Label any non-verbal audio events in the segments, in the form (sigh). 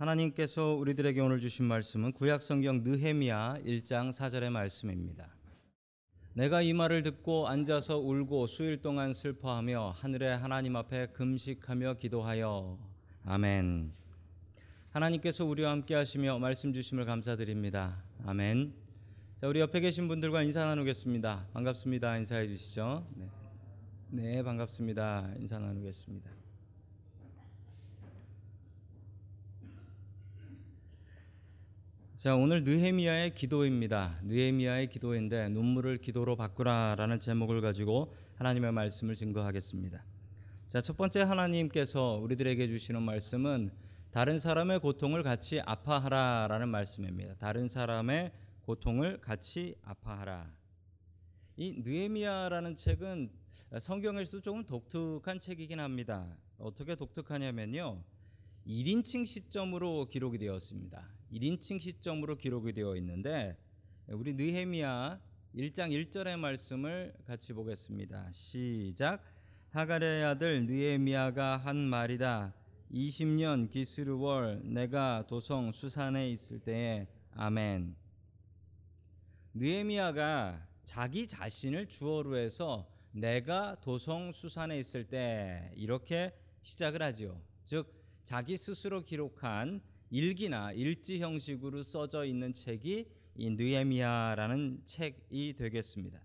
하나님께서 우리들에게 오늘 주신 말씀은 구약 성경 느헤미야 1장 4절의 말씀입니다. 내가 이 말을 듣고 앉아서 울고 수일 동안 슬퍼하며 하늘의 하나님 앞에 금식하며 기도하여 아멘. 하나님께서 우리와 함께 하시며 말씀 주심을 감사드립니다. 아멘. 자, 우리 옆에 계신 분들과 인사 나누겠습니다. 반갑습니다. 인사해 주시죠. 네. 네, 반갑습니다. 인사 나누겠습니다. 자, 오늘 느헤미야의 기도입니다. 느헤미야의 기도인데 눈물을 기도로 바꾸라라는 제목을 가지고 하나님의 말씀을 증거하겠습니다. 자, 첫 번째 하나님께서 우리들에게 주시는 말씀은 다른 사람의 고통을 같이 아파하라라는 말씀입니다. 다른 사람의 고통을 같이 아파하라. 이 느헤미야라는 책은 성경에서도 조금 독특한 책이긴 합니다. 어떻게 독특하냐면요. 1인칭 시점으로 기록이 되었습니다. 1인칭 시점으로 기록이 되어 있는데 우리 느헤미야 1장 1절의 말씀을 같이 보겠습니다. 시작 하갈의 아들 느헤미야가 한 말이다. 20년 기스르월 내가 도성 수산에 있을 때에 아멘. 느헤미야가 자기 자신을 주어로 해서 내가 도성 수산에 있을 때 이렇게 시작을 하지요. 즉 자기 스스로 기록한 일기나 일지 형식으로 써져 있는 책이 이 느헤미야라는 책이 되겠습니다.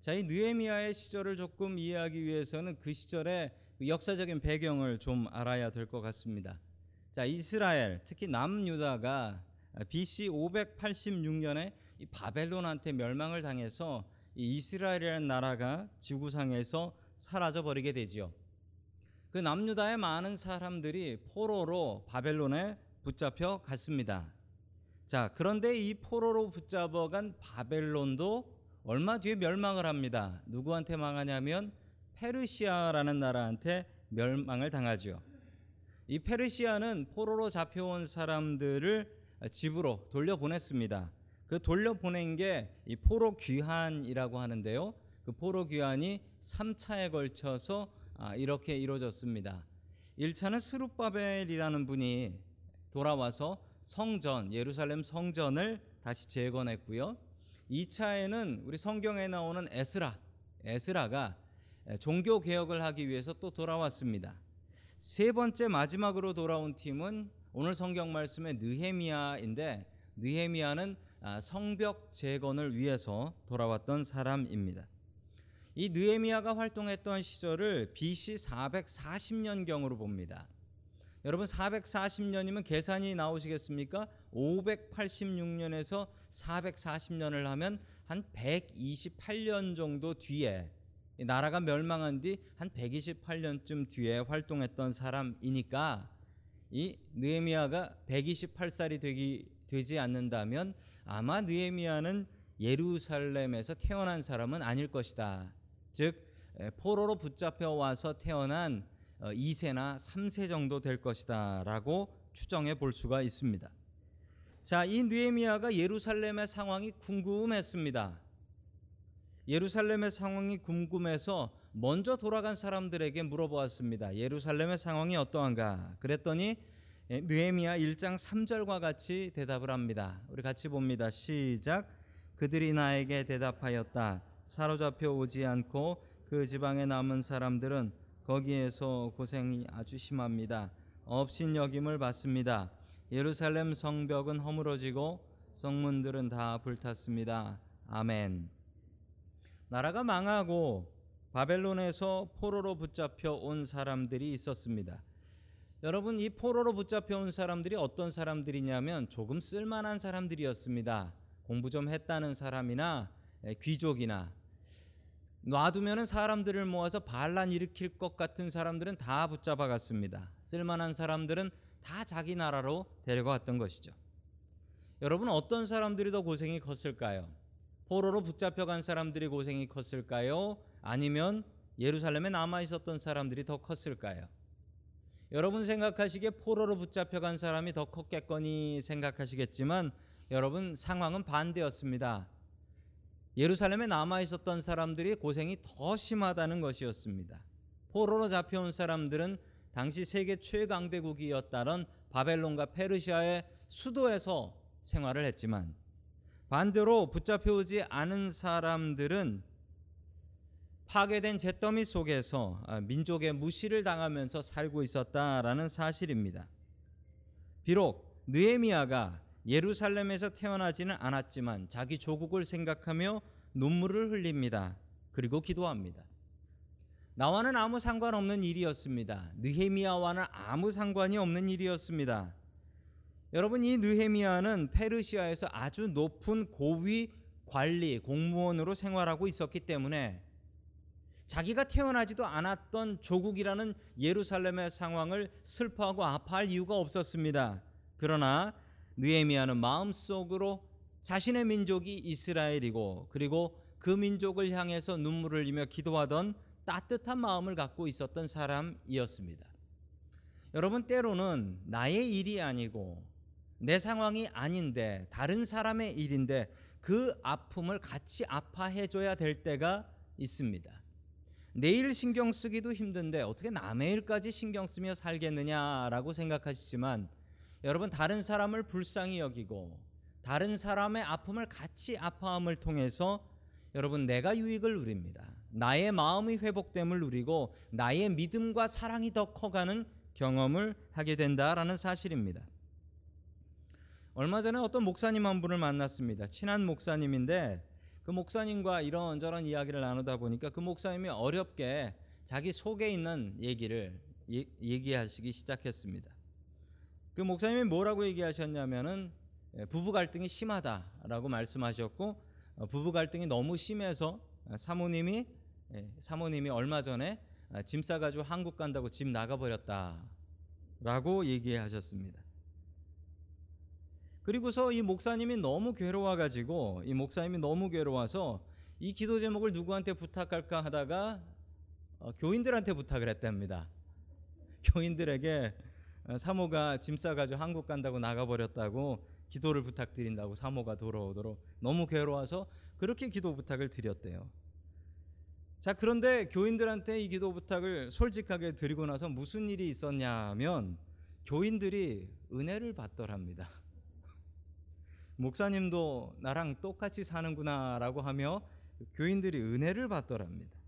자, 이 느헤미야의 시절을 조금 이해하기 위해서는 그 시절의 그 역사적인 배경을 좀 알아야 될 것 같습니다. 자, 이스라엘, 특히 남유다가 BC 586년에 이 바벨론한테 멸망을 당해서 이 이스라엘이라는 나라가 지구상에서 사라져 버리게 되지요. 그 남유다의 많은 사람들이 포로로 바벨론에 붙잡혀 갔습니다. 자, 그런데 이 포로로 붙잡아 간 바벨론도 얼마 뒤에 멸망을 합니다. 누구한테 망하냐면 페르시아라는 나라한테 멸망을 당하죠. 이 페르시아는 포로로 잡혀온 사람들을 집으로 돌려보냈습니다. 그 돌려보낸 게 이 포로 귀환이라고 하는데요. 그 포로 귀환이 3차에 걸쳐서 아, 이렇게 이루어졌습니다. 1차는 스룹바벨이라는 분이 돌아와서 성전 예루살렘 성전을 다시 재건했고요. 2차에는 우리 성경에 나오는 에스라 에스라가 종교 개혁을 하기 위해서 또 돌아왔습니다. 세 번째 마지막으로 돌아온 팀은 오늘 성경 말씀의 느헤미야인데 느헤미야는 아, 성벽 재건을 위해서 돌아왔던 사람입니다. 이 느헤미야가 활동했던 시절을 BC 440년경으로 봅니다. 여러분 440년이면 계산이 나오시겠습니까? 586년에서 440년을 하면 한 128년 정도 뒤에 나라가 멸망한 뒤 한 128년쯤 뒤에 활동했던 사람이니까 이 느헤미야가 128살이 되기 되지 않는다면 아마 느헤미야는 예루살렘에서 태어난 사람은 아닐 것이다. 즉 포로로 붙잡혀 와서 태어난 2세나 어, 3세 정도 될 것이다라고 추정해 볼 수가 있습니다. 자, 이 느헤미야가 예루살렘의 상황이 궁금했습니다. 예루살렘의 상황이 궁금해서 먼저 돌아간 사람들에게 물어보았습니다. 예루살렘의 상황이 어떠한가? 그랬더니 느헤미야 1장 3절과 같이 대답을 합니다. 우리 같이 봅니다. 시작. 그들이 나에게 대답하였다. 사로잡혀 오지 않고 그 지방에 남은 사람들은 거기에서 고생이 아주 심합니다. 업신 여김을 받습니다. 예루살렘 성벽은 허물어지고 성문들은 다 불탔습니다. 아멘. 나라가 망하고 바벨론에서 포로로 붙잡혀 온 사람들이 있었습니다. 여러분 이 포로로 붙잡혀 온 사람들이 어떤 사람들이냐면 조금 쓸만한 사람들이었습니다. 공부 좀 했다는 사람이나 귀족이나 놔두면은 사람들을 모아서 반란 일으킬 것 같은 사람들은 다 붙잡아 갔습니다. 쓸만한 사람들은 다 자기 나라로 데려갔던 것이죠. 여러분 어떤 사람들이 더 고생이 컸을까요? 포로로 붙잡혀 간 사람들이 고생이 컸을까요? 아니면 예루살렘에 남아 있었던 사람들이 더 컸을까요? 여러분 생각하시기에 포로로 붙잡혀 간 사람이 더 컸겠거니 생각하시겠지만 여러분 상황은 반대였습니다. 예루살렘에 남아 있었던 사람들이 고생이 더 심하다는 것이었습니다. 포로로 잡혀온 사람들은 당시 세계 최강대국이었다던 바벨론과 페르시아의 수도에서 생활을 했지만 반대로 붙잡혀오지 않은 사람들은 파괴된 잿더미 속에서 아, 민족의 무시를 당하면서 살고 있었다라는 사실입니다. 비록 느헤미야가 예루살렘에서 태어나지는 않았지만 자기 조국을 생각하며 눈물을 흘립니다. 그리고 기도합니다. 나와는 아무 상관없는 일이었습니다. 느헤미야와는 아무 상관이 없는 일이었습니다. 여러분 이 느헤미야는 페르시아에서 아주 높은 고위 관리 공무원으로 생활하고 있었기 때문에 자기가 태어나지도 않았던 조국이라는 예루살렘의 상황을 슬퍼하고 아파할 이유가 없었습니다. 그러나 느헤미야는 마음속으로 자신의 민족이 이스라엘이고 그리고 그 민족을 향해서 눈물을 흘리며 기도하던 따뜻한 마음을 갖고 있었던 사람이었습니다. 여러분 때로는 나의 일이 아니고 내 상황이 아닌데 다른 사람의 일인데 그 아픔을 같이 아파해 줘야 될 때가 있습니다. 내일 신경 쓰기도 힘든데 어떻게 남의 일까지 신경 쓰며 살겠느냐라고 생각하시지만 여러분 다른 사람을 불쌍히 여기고 다른 사람의 아픔을 같이 아파함을 통해서 여러분 내가 유익을 누립니다. 나의 마음의 회복됨을 누리고 나의 믿음과 사랑이 더 커가는 경험을 하게 된다라는 사실입니다. 얼마 전에 어떤 목사님 한 분을 만났습니다. 친한 목사님인데 그 목사님과 이런저런 이야기를 나누다 보니까 그 목사님이 어렵게 자기 속에 있는 얘기를 예, 얘기하시기 시작했습니다. 그 목사님이 뭐라고 얘기하셨냐면은 예, 부부 갈등이 심하다라고 말씀하셨고 어, 부부 갈등이 너무 심해서 사모님이 예, 사모님이 얼마 전에 아, 짐 싸가지고 한국 간다고 집 나가버렸다라고 얘기하셨습니다. 그리고서 이 목사님이 너무 괴로워가지고 이 목사님이 너무 괴로워서 이 기도 제목을 누구한테 부탁할까 하다가 어, 교인들한테 부탁을 했답니다. 교인들에게 어, 사모가 짐 싸가지고 한국 간다고 나가버렸다고 기도를 부탁드린다고 사모가 돌아오도록 너무 괴로워서 그렇게 기도 부탁을 드렸대요. 자 그런데 교인들한테 이 기도 부탁을 솔직하게 드리고 나서 무슨 일이 있었냐면 교인들이 은혜를 받더랍니다. (laughs) 목사님도 나랑 똑같이 사는구나라고 하며 교인들이 은혜를 받더랍니다.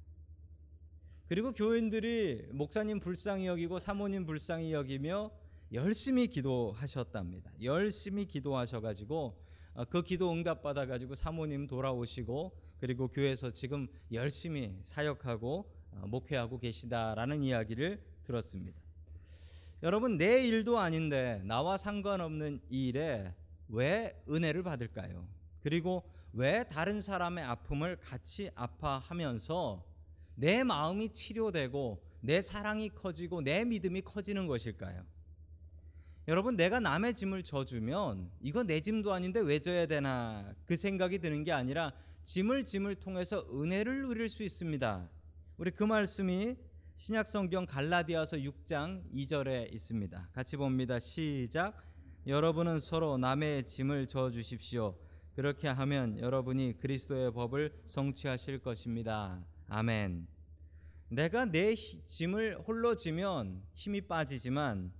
그리고 교인들이 목사님 불쌍히 여기고 사모님 불쌍히 여기며 열심히 기도하셨답니다. 열심히 기도하셔가지고 어, 그 기도 응답 받아가지고 사모님 돌아오시고 그리고 교회에서 지금 열심히 사역하고 어, 목회하고 계시다라는 이야기를 들었습니다. 여러분 내 일도 아닌데 나와 상관없는 일에 왜 은혜를 받을까요? 그리고 왜 다른 사람의 아픔을 같이 아파하면서 내 마음이 치료되고 내 사랑이 커지고 내 믿음이 커지는 것일까요? 여러분 내가 남의 짐을 져주면 이거 내 짐도 아닌데 왜 져야 되나 그 생각이 드는 게 아니라 짐을 짐을 통해서 은혜를 누릴 수 있습니다. 우리 그 말씀이 신약 성경 갈라디아서 6장 2절에 있습니다. 같이 봅니다. 시작. 여러분은 서로 남의 짐을 져 주십시오. 그렇게 하면 여러분이 그리스도의 법을 성취하실 것입니다. 아멘. 내가 내 짐을 홀로 지면 힘이 빠지지만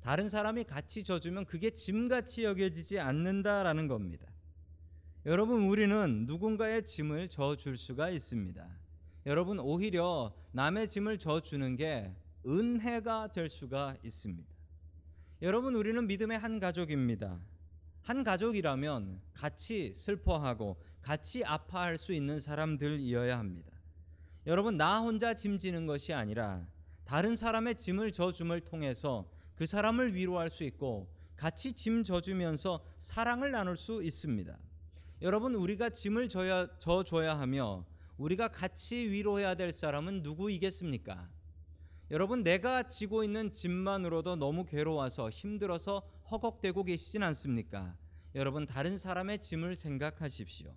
다른 사람이 같이 져주면 그게 짐같이 여겨지지 않는다라는 겁니다. 여러분 우리는 누군가의 짐을 져줄 수가 있습니다. 여러분 오히려 남의 짐을 져주는 게 은혜가 될 수가 있습니다. 여러분 우리는 믿음의 한 가족입니다. 한 가족이라면 같이 슬퍼하고 같이 아파할 수 있는 사람들이어야 합니다. 여러분 나 혼자 짐 지는 것이 아니라 다른 사람의 짐을 져줌을 통해서 그 사람을 위로할 수 있고 같이 짐 져주면서 사랑을 나눌 수 있습니다. 여러분 우리가 짐을 져야, 져줘야 하며 우리가 같이 위로해야 될 사람은 누구이겠습니까? 여러분 내가 지고 있는 짐만으로도 너무 괴로워서 힘들어서 허걱대고 계시진 않습니까? 여러분 다른 사람의 짐을 생각하십시오.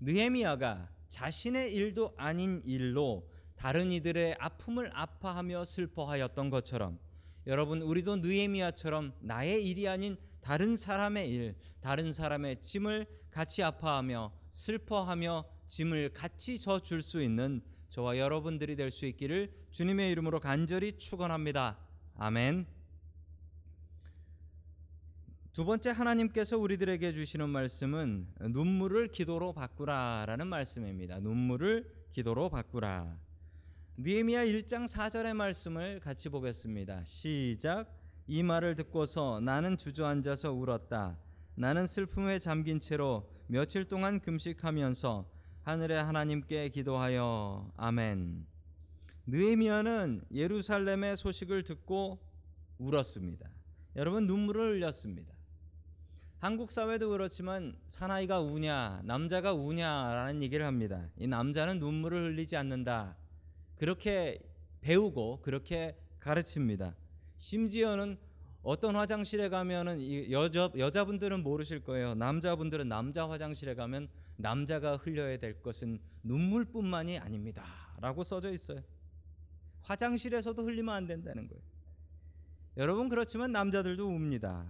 느헤미야가 자신의 일도 아닌 일로 다른 이들의 아픔을 아파하며 슬퍼하였던 것처럼 여러분 우리도 느헤미야처럼 나의 일이 아닌 다른 사람의 일, 다른 사람의 짐을 같이 아파하며 슬퍼하며 짐을 같이 져줄 수 있는 저와 여러분들이 될 수 있기를 주님의 이름으로 간절히 축원합니다. 아멘. 두 번째 하나님께서 우리들에게 주시는 말씀은 눈물을 기도로 바꾸라라는 말씀입니다. 눈물을 기도로 바꾸라. 느헤미야 1장 4절의 말씀을 같이 보겠습니다. 시작. 이 말을 듣고서 나는 주저앉아서 울었다. 나는 슬픔에 잠긴 채로 며칠 동안 금식하면서 하늘의 하나님께 기도하여 아멘. 느헤미야는 예루살렘의 소식을 듣고 울었습니다. 여러분 눈물을 흘렸습니다. 한국 사회도 그렇지만 사나이가 우냐 남자가 우냐라는 얘기를 합니다. 이 남자는 눈물을 흘리지 않는다. 그렇게 배우고 그렇게 가르칩니다. 심지어는 어떤 화장실에 가면은 이 여자 여자분들은 모르실 거예요. 남자분들은 남자 화장실에 가면 남자가 흘려야 될 것은 눈물뿐만이 아닙니다라고 써져 있어요. 화장실에서도 흘리면 안 된다는 거예요. 여러분 그렇지만 남자들도 웁니다.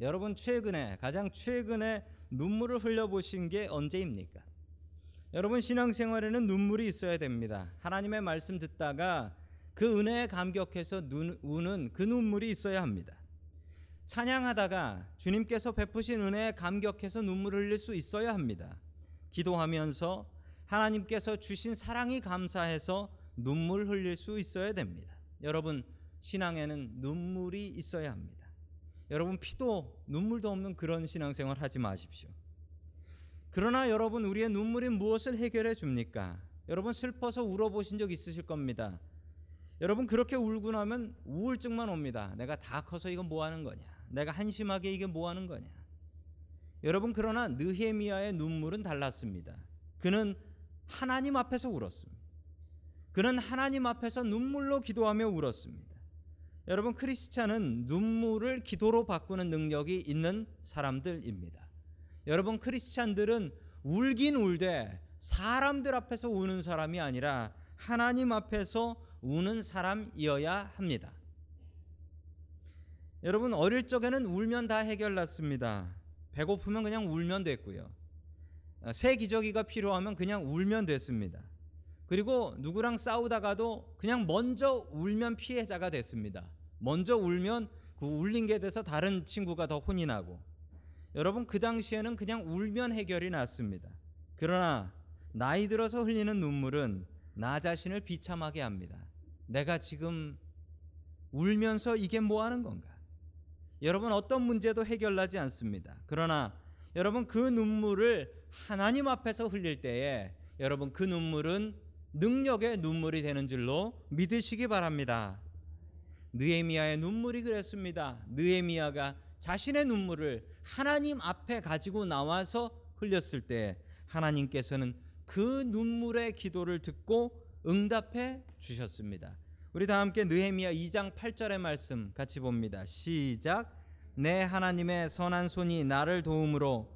여러분 최근에 가장 최근에 눈물을 흘려 보신 게 언제입니까? 여러분 신앙생활에는 눈물이 있어야 됩니다. 하나님의 말씀 듣다가 그 은혜에 감격해서 눈, 우는 그 눈물이 있어야 합니다. 찬양하다가 주님께서 베푸신 은혜에 감격해서 눈물을 흘릴 수 있어야 합니다. 기도하면서 하나님께서 주신 사랑이 감사해서 눈물 흘릴 수 있어야 됩니다. 여러분 신앙에는 눈물이 있어야 합니다. 여러분 피도 눈물도 없는 그런 신앙생활 하지 마십시오. 그러나 여러분 우리의 눈물이 무엇을 해결해 줍니까? 여러분 슬퍼서 울어보신 적 있으실 겁니다. 여러분 그렇게 울고 나면 우울증만 옵니다. 내가 다 커서 이건 뭐 하는 거냐? 내가 한심하게 이게 뭐 하는 거냐? 여러분 그러나 느헤미야의 눈물은 달랐습니다. 그는 하나님 앞에서 울었습니다. 그는 하나님 앞에서 눈물로 기도하며 울었습니다. 여러분 크리스찬은 눈물을 기도로 바꾸는 능력이 있는 사람들입니다. 여러분 크리스찬들은 울긴 울되 사람들 앞에서 우는 사람이 아니라 하나님 앞에서 우는 사람이어야 합니다. 여러분 어릴 적에는 울면 다 해결났습니다. 배고프면 그냥 울면 됐고요. 새 기저귀가 필요하면 그냥 울면 됐습니다. 그리고 누구랑 싸우다가도 그냥 먼저 울면 피해자가 됐습니다. 먼저 울면 그 울린 게 돼서 다른 친구가 더 혼이 나고 여러분 그 당시에는 그냥 울면 해결이 났습니다. 그러나 나이 들어서 흘리는 눈물은 나 자신을 비참하게 합니다. 내가 지금 울면서 이게 뭐 하는 건가? 여러분 어떤 문제도 해결나지 않습니다. 그러나 여러분 그 눈물을 하나님 앞에서 흘릴 때에 여러분 그 눈물은 능력의 눈물이 되는 줄로 믿으시기 바랍니다. 느헤미야의 눈물이 그랬습니다. 느헤미야가 자신의 눈물을 하나님 앞에 가지고 나와서 흘렸을 때 하나님께서는 그 눈물의 기도를 듣고 응답해 주셨습니다. 우리 다 함께 느헤미야 2장 8절의 말씀 같이 봅니다. 시작. 내 하나님의 선한 손이 나를 도움으로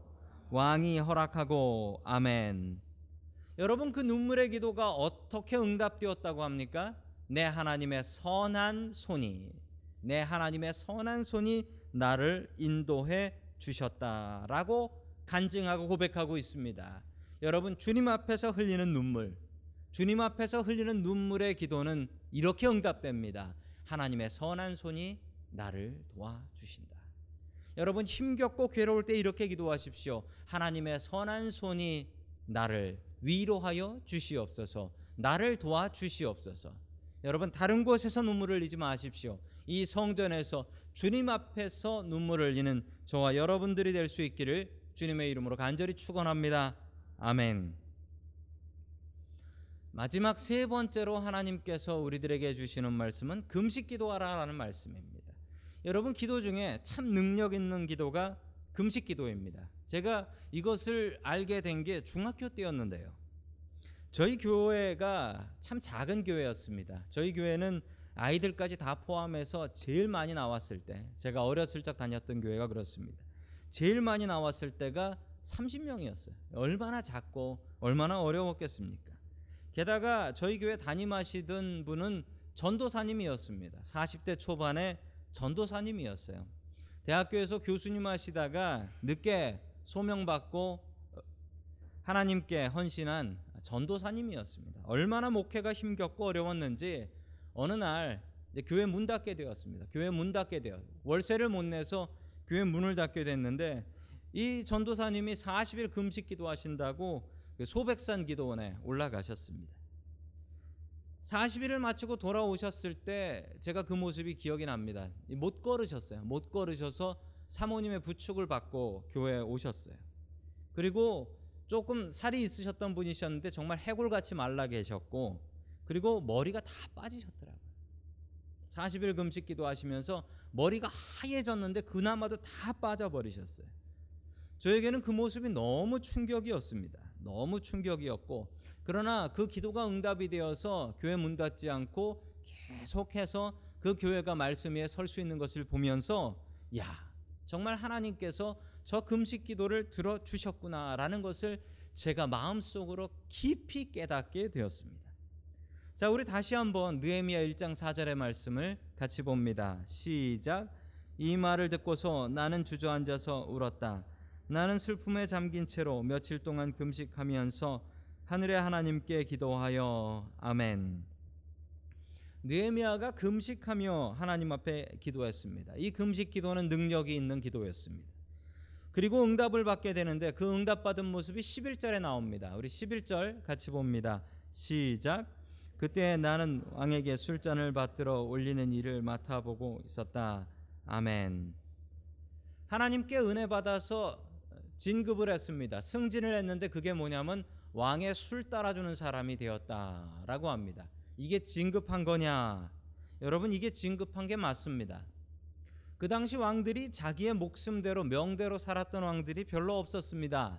왕이 허락하고 아멘. 여러분 그 눈물의 기도가 어떻게 응답되었다고 합니까? 내 하나님의 선한 손이 내 하나님의 선한 손이 나를 인도해 주셨다라고 간증하고 고백하고 있습니다. 여러분 주님 앞에서 흘리는 눈물 주님 앞에서 흘리는 눈물의 기도는 이렇게 응답됩니다. 하나님의 선한 손이 나를 도와주신다. 여러분 힘겹고 괴로울 때 이렇게 기도하십시오. 하나님의 선한 손이 나를 위로하여 주시옵소서. 나를 도와 주시옵소서. 여러분 다른 곳에서 눈물을 흘리지 마십시오. 이 성전에서 주님 앞에서 눈물을 흘리는 저와 여러분들이 될 수 있기를 주님의 이름으로 간절히 축원합니다. 아멘. 마지막 세 번째로 하나님께서 우리들에게 주시는 말씀은 금식 기도하라라는 말씀입니다. 여러분 기도 중에 참 능력 있는 기도가 금식 기도입니다. 제가 이것을 알게 된 게 중학교 때였는데요. 저희 교회가 참 작은 교회였습니다. 저희 교회는 아이들까지 다 포함해서 제일 많이 나왔을 때 제가 어렸을 적 다녔던 교회가 그렇습니다. 제일 많이 나왔을 때가 30명이었어요. 얼마나 작고 얼마나 어려웠겠습니까? 게다가 저희 교회 담임하시던 분은 전도사님이었습니다. 40대 초반에 전도사님이었어요. 대학교에서 교수님 하시다가 늦게 소명받고 하나님께 헌신한 전도사님이었습니다. 얼마나 목회가 힘겹고 어려웠는지 어느 날 교회 문 닫게 되었습니다. 교회 문 닫게 되어 월세를 못 내서 교회 문을 닫게 됐는데 이 전도사님이 40일 금식 기도하신다고 그 소백산 기도원에 올라가셨습니다. 40일을 마치고 돌아오셨을 때 제가 그 모습이 기억이 납니다. 못 걸으셨어요. 못 걸으셔서 사모님의 부축을 받고 교회에 오셨어요. 그리고 조금 살이 있으셨던 분이셨는데 정말 해골같이 말라 계셨고 그리고 머리가 다 빠지셨더라고요. 40일 금식 기도하시면서 머리가 하얘졌는데 그나마도 다 빠져버리셨어요. 저에게는 그 모습이 너무 충격이었습니다. 너무 충격이었고 그러나 그 기도가 응답이 되어서 교회 문 닫지 않고 계속해서 그 교회가 말씀 위에 설 수 있는 것을 보면서 야 정말 하나님께서 저 금식 기도를 들어 주셨구나라는 것을 제가 마음속으로 깊이 깨닫게 되었습니다. 자, 우리 다시 한번 느헤미야 1장 4절의 말씀을 같이 봅니다. 시작. 이 말을 듣고서 나는 주저앉아서 울었다. 나는 슬픔에 잠긴 채로 며칠 동안 금식하면서 하늘의 하나님께 기도하여 아멘. 느헤미야가 금식하며 하나님 앞에 기도했습니다. 이 금식 기도는 능력이 있는 기도였습니다. 그리고 응답을 받게 되는데 그 응답 받은 모습이 11절에 나옵니다. 우리 11절 같이 봅니다. 시작. 그때 나는 왕에게 술잔을 받들어 올리는 일을 맡아보고 있었다. 아멘. 하나님께 은혜 받아서 진급을 했습니다. 승진을 했는데 그게 뭐냐면 왕의 술 따라주는 사람이 되었다라고 합니다. 이게 진급한 거냐? 여러분 이게 진급한 게 맞습니다. 그 당시 왕들이 자기의 목숨대로 명대로 살았던 왕들이 별로 없었습니다.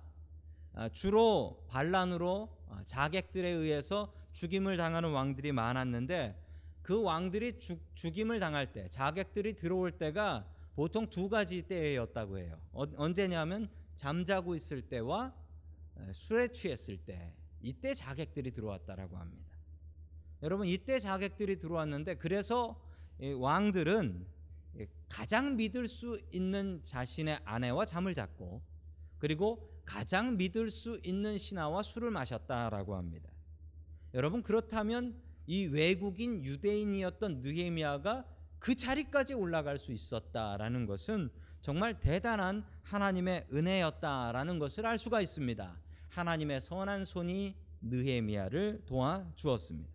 아, 주로 반란으로 아, 자객들에 의해서 죽임을 당하는 왕들이 많았는데 그 왕들이 죽, 죽임을 당할 때 자객들이 들어올 때가 보통 두 가지 때였다고 해요. 어, 언제냐면 잠자고 있을 때와 술에 취했을 때 이때 자객들이 들어왔다라고 합니다. 여러분 이때 자객들이 들어왔는데 그래서 왕들은 가장 믿을 수 있는 자신의 아내와 잠을 잤고 그리고 가장 믿을 수 있는 신하와 술을 마셨다라고 합니다. 여러분 그렇다면 이 외국인 유대인이었던 느헤미야가 그 자리까지 올라갈 수 있었다라는 것은 정말 대단한 하나님의 은혜였다라는 것을 알 수가 있습니다. 하나님의 선한 손이 느헤미야를 도와 주었습니다.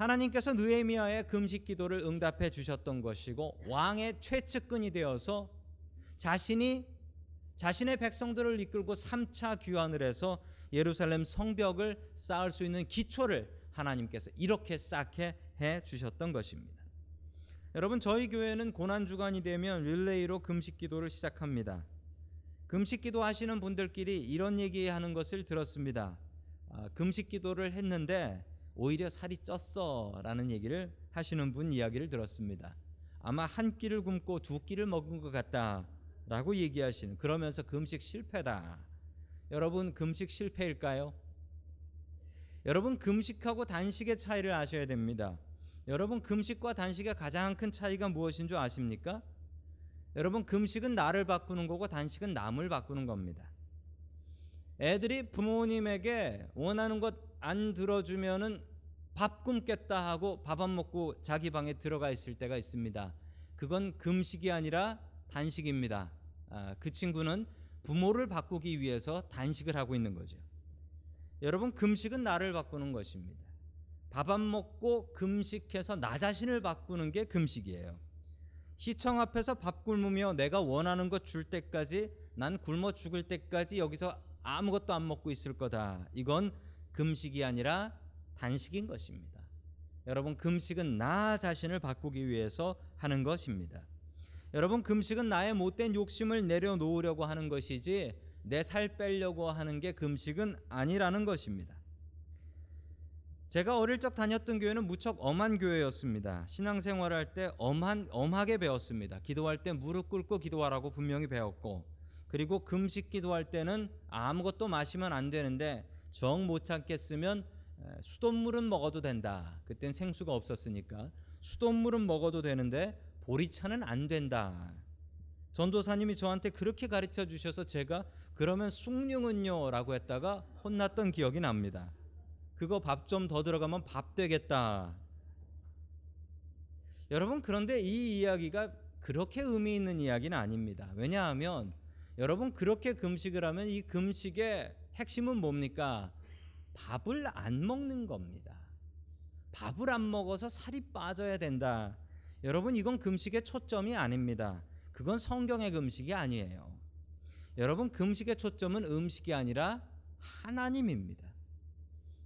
하나님께서 느헤미야의 금식 기도를 응답해 주셨던 것이고 왕의 최측근이 되어서 자신이 자신의 백성들을 이끌고 3차 귀환을 해서 예루살렘 성벽을 쌓을 수 있는 기초를 하나님께서 이렇게 쌓게 해 주셨던 것입니다. 여러분 저희 교회는 고난 주간이 되면 릴레이로 금식 기도를 시작합니다. 금식 기도 하시는 분들끼리 이런 얘기하는 것을 들었습니다. 아, 금식 기도를 했는데 오히려 살이 쪘어 라는 얘기를 하시는 분 이야기를 들었습니다. 아마 한 끼를 굶고 두 끼를 먹은 것 같다 라고 얘기하시는 그러면서 금식 실패다. 여러분 금식 실패일까요? 여러분 금식하고 단식의 차이를 아셔야 됩니다. 여러분 금식과 단식의 가장 큰 차이가 무엇인 줄 아십니까? 여러분 금식은 나를 바꾸는 거고 단식은 남을 바꾸는 겁니다. 애들이 부모님에게 원하는 것 안 들어주면은 밥 굶겠다 하고 밥 안 먹고 자기 방에 들어가 있을 때가 있습니다. 그건 금식이 아니라 단식입니다. 아, 그 친구는 부모를 바꾸기 위해서 단식을 하고 있는 거죠. 여러분 금식은 나를 바꾸는 것입니다. 밥 안 먹고 금식해서 나 자신을 바꾸는 게 금식이에요. 시청 앞에서 밥 굶으며 내가 원하는 것 줄 때까지 난 굶어 죽을 때까지 여기서 아무것도 안 먹고 있을 거다. 이건 금식이 아니라 단식인 것입니다. 여러분 금식은 나 자신을 바꾸기 위해서 하는 것입니다. 여러분 금식은 나의 못된 욕심을 내려놓으려고 하는 것이지 내 살 빼려고 하는 게 금식은 아니라는 것입니다. 제가 어릴 적 다녔던 교회는 무척 엄한 교회였습니다. 신앙생활을 할때 엄한 엄하게 배웠습니다. 기도할 때 무릎 꿇고 기도하라고 분명히 배웠고 그리고 금식 기도할 때는 아무것도 마시면 안 되는데 정못 참겠으면 수돗물은 먹어도 된다. 그땐 생수가 없었으니까 수돗물은 먹어도 되는데 보리차는 안 된다. 전도사님이 저한테 그렇게 가르쳐 주셔서 제가 그러면 숭늉은요라고 했다가 혼났던 기억이 납니다. 그거 밥 좀 더 들어가면 밥 되겠다. 여러분 그런데 이 이야기가 그렇게 의미 있는 이야기는 아닙니다. 왜냐하면 여러분 그렇게 금식을 하면 이 금식의 핵심은 뭡니까? 밥을 안 먹는 겁니다. 밥을 안 먹어서 살이 빠져야 된다. 여러분 이건 금식의 초점이 아닙니다. 그건 성경의 금식이 아니에요. 여러분 금식의 초점은 음식이 아니라 하나님입니다.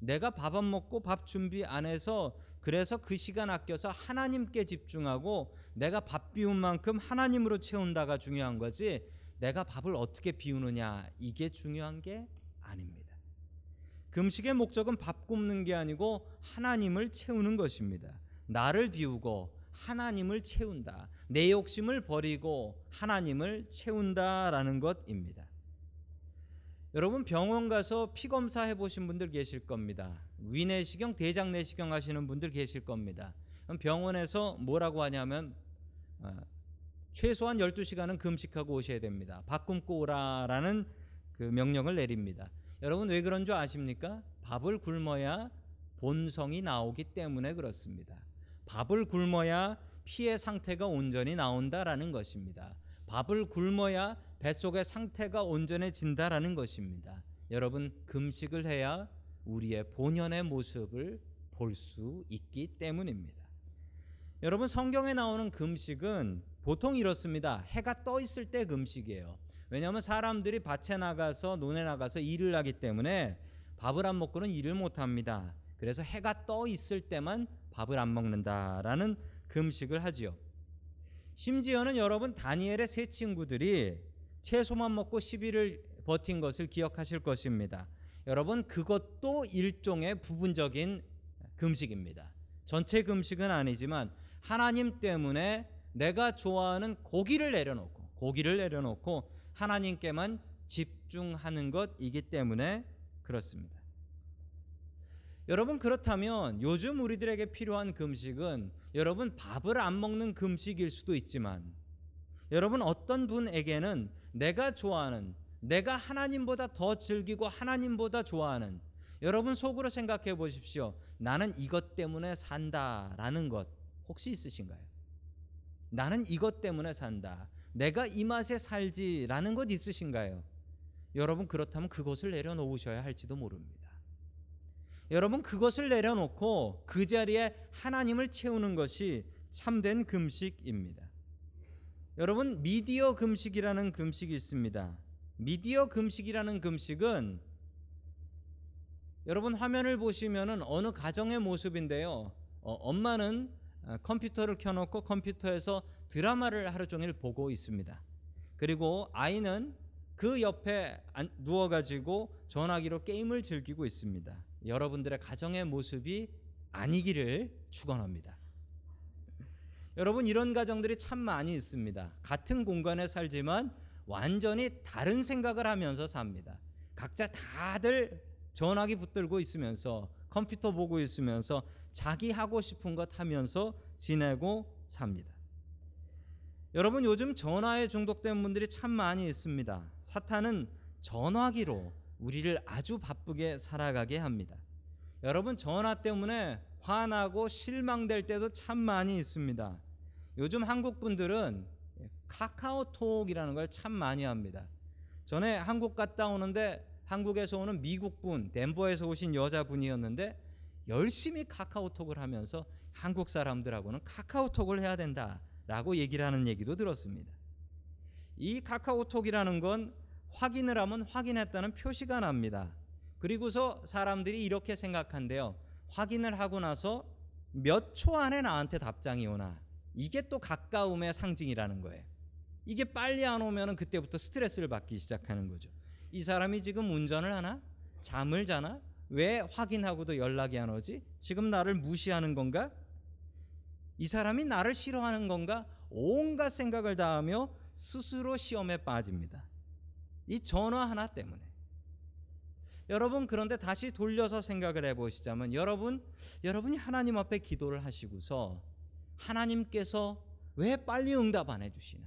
내가 밥 안 먹고 밥 준비 안 해서 그래서 그 시간 아껴서 하나님께 집중하고 내가 밥 비운 만큼 하나님으로 채운다가 중요한 거지 내가 밥을 어떻게 비우느냐 이게 중요한 게 아닙니다. 금식의 목적은 밥 굶는 게 아니고 하나님을 채우는 것입니다. 나를 비우고 하나님을 채운다. 내 욕심을 버리고 하나님을 채운다라는 것입니다. 여러분 병원 가서 피 검사 해 보신 분들 계실 겁니다. 위내시경, 대장내시경 하시는 분들 계실 겁니다. 병원에서 뭐라고 하냐면 어, 최소한 12시간은 금식하고 오셔야 됩니다. 밥 굶고 오라라는 그 명령을 내립니다. 여러분 왜 그런 줄 아십니까? 밥을 굶어야 본성이 나오기 때문에 그렇습니다. 밥을 굶어야 피의 상태가 온전히 나온다라는 것입니다. 밥을 굶어야 뱃속의 상태가 온전해진다라는 것입니다. 여러분 금식을 해야 우리의 본연의 모습을 볼 수 있기 때문입니다. 여러분 성경에 나오는 금식은 보통 이렇습니다. 해가 떠 있을 때 금식이에요. 왜냐하면 사람들이 밭에 나가서 논에 나가서 일을 하기 때문에 밥을 안 먹고는 일을 못 합니다. 그래서 해가 떠 있을 때만 밥을 안 먹는다라는 금식을 하지요. 심지어는 여러분 다니엘의 세 친구들이 채소만 먹고 10일을 버틴 것을 기억하실 것입니다. 여러분 그것도 일종의 부분적인 금식입니다. 전체 금식은 아니지만 하나님 때문에 내가 좋아하는 고기를 내려놓고 고기를 내려놓고 하나님께만 집중하는 것이기 때문에 그렇습니다. 여러분 그렇다면 요즘 우리들에게 필요한 금식은 여러분 밥을 안 먹는 금식일 수도 있지만 여러분 어떤 분에게는 내가 좋아하는 내가 하나님보다 더 즐기고 하나님보다 좋아하는 여러분 속으로 생각해 보십시오. 나는 이것 때문에 산다라는 것 혹시 있으신가요? 나는 이것 때문에 산다. 내가 이 맛에 살지라는 것 있으신가요? 여러분 그렇다면 그것을 내려놓으셔야 할지도 모릅니다. 여러분 그것을 내려놓고 그 자리에 하나님을 채우는 것이 참된 금식입니다. 여러분 미디어 금식이라는 금식이 있습니다. 미디어 금식이라는 금식은 여러분 화면을 보시면은 어느 가정의 모습인데요. 어, 엄마는 어, 컴퓨터를 켜놓고 컴퓨터에서 드라마를 하루 종일 보고 있습니다. 그리고 아이는 그 옆에 누워가지고 전화기로 게임을 즐기고 있습니다. 여러분들의 가정의 모습이 아니기를 축원합니다. 여러분 이런 가정들이 참 많이 있습니다. 같은 공간에 살지만 완전히 다른 생각을 하면서 삽니다. 각자 다들 전화기 붙들고 있으면서 컴퓨터 보고 있으면서 자기 하고 싶은 것 하면서 지내고 삽니다. 여러분 요즘 전화에 중독된 분들이 참 많이 있습니다. 사탄은 전화기로 우리를 아주 바쁘게 살아가게 합니다. 여러분 전화 때문에 화나고 실망될 때도 참 많이 있습니다. 요즘 한국 분들은 카카오톡이라는 걸 참 많이 합니다. 전에 한국 갔다 오는데 한국에서 오는 미국 분, 덴버에서 오신 여자분이었는데 열심히 카카오톡을 하면서 한국 사람들하고는 카카오톡을 해야 된다 라고 얘기를 하는 얘기도 들었습니다. 이 카카오톡이라는 건 확인을 하면 확인했다는 표시가 납니다. 그리고서 사람들이 이렇게 생각한대요. 확인을 하고 나서 몇 초 안에 나한테 답장이 오나. 이게 또 가까움의 상징이라는 거예요. 이게 빨리 안 오면 그때부터 스트레스를 받기 시작하는 거죠. 이 사람이 지금 운전을 하나? 잠을 자나? 왜 확인하고도 연락이 안 오지? 지금 나를 무시하는 건가? 이 사람이 나를 싫어하는 건가? 온갖 생각을 다 하며 스스로 시험에 빠집니다. 이 전화 하나 때문에. 여러분 그런데 다시 돌려서 생각을 해 보시자면 여러분 여러분이 하나님 앞에 기도를 하시고서 하나님께서 왜 빨리 응답 안 해 주시나?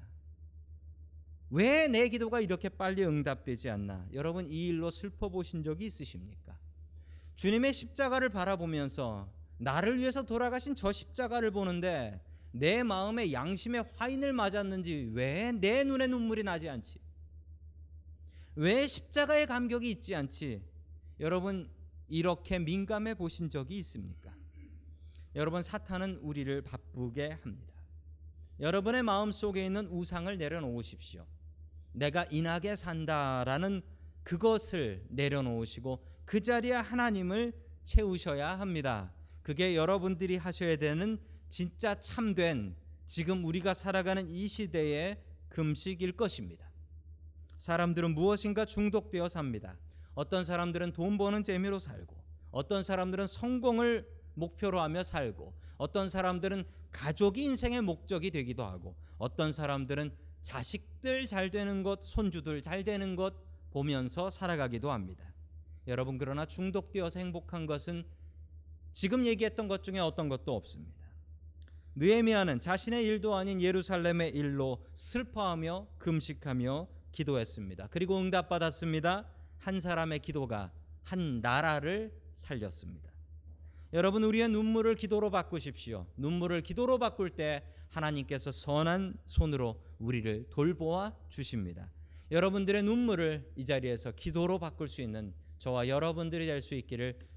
왜 내 기도가 이렇게 빨리 응답되지 않나? 여러분 이 일로 슬퍼 보신 적이 있으십니까? 주님의 십자가를 바라보면서 나를 위해서 돌아가신 저 십자가를 보는데 내 마음에 양심의 화인을 맞았는지 왜 내 눈에 눈물이 나지 않지? 왜 십자가의 감격이 있지 않지? 여러분 이렇게 민감해 보신 적이 있습니까? 여러분 사탄은 우리를 바쁘게 합니다. 여러분의 마음 속에 있는 우상을 내려놓으십시오. 내가 인하게 산다라는 그것을 내려놓으시고 그 자리에 하나님을 채우셔야 합니다. 그게 여러분들이 하셔야 되는 진짜 참된 지금 우리가 살아가는 이 시대의 금식일 것입니다. 사람들은 무엇인가 중독되어 삽니다. 어떤 사람들은 돈 버는 재미로 살고, 어떤 사람들은 성공을 목표로 하며 살고, 어떤 사람들은 가족이 인생의 목적이 되기도 하고, 어떤 사람들은 자식들 잘 되는 것, 손주들 잘 되는 것 보면서 살아가기도 합니다. 여러분 그러나 중독되어서 행복한 것은 지금 얘기했던 것 중에 어떤 것도 없습니다. 느헤미야는 자신의 일도 아닌 예루살렘의 일로 슬퍼하며 금식하며 기도했습니다. 그리고 응답받았습니다. 한 사람의 기도가 한 나라를 살렸습니다. 여러분 우리의 눈물을 기도로 바꾸십시오. 눈물을 기도로 바꿀 때 하나님께서 선한 손으로 우리를 돌보아 주십니다. 여러분들의 눈물을 이 자리에서 기도로 바꿀 수 있는 저와 여러분들이 될 수 있기를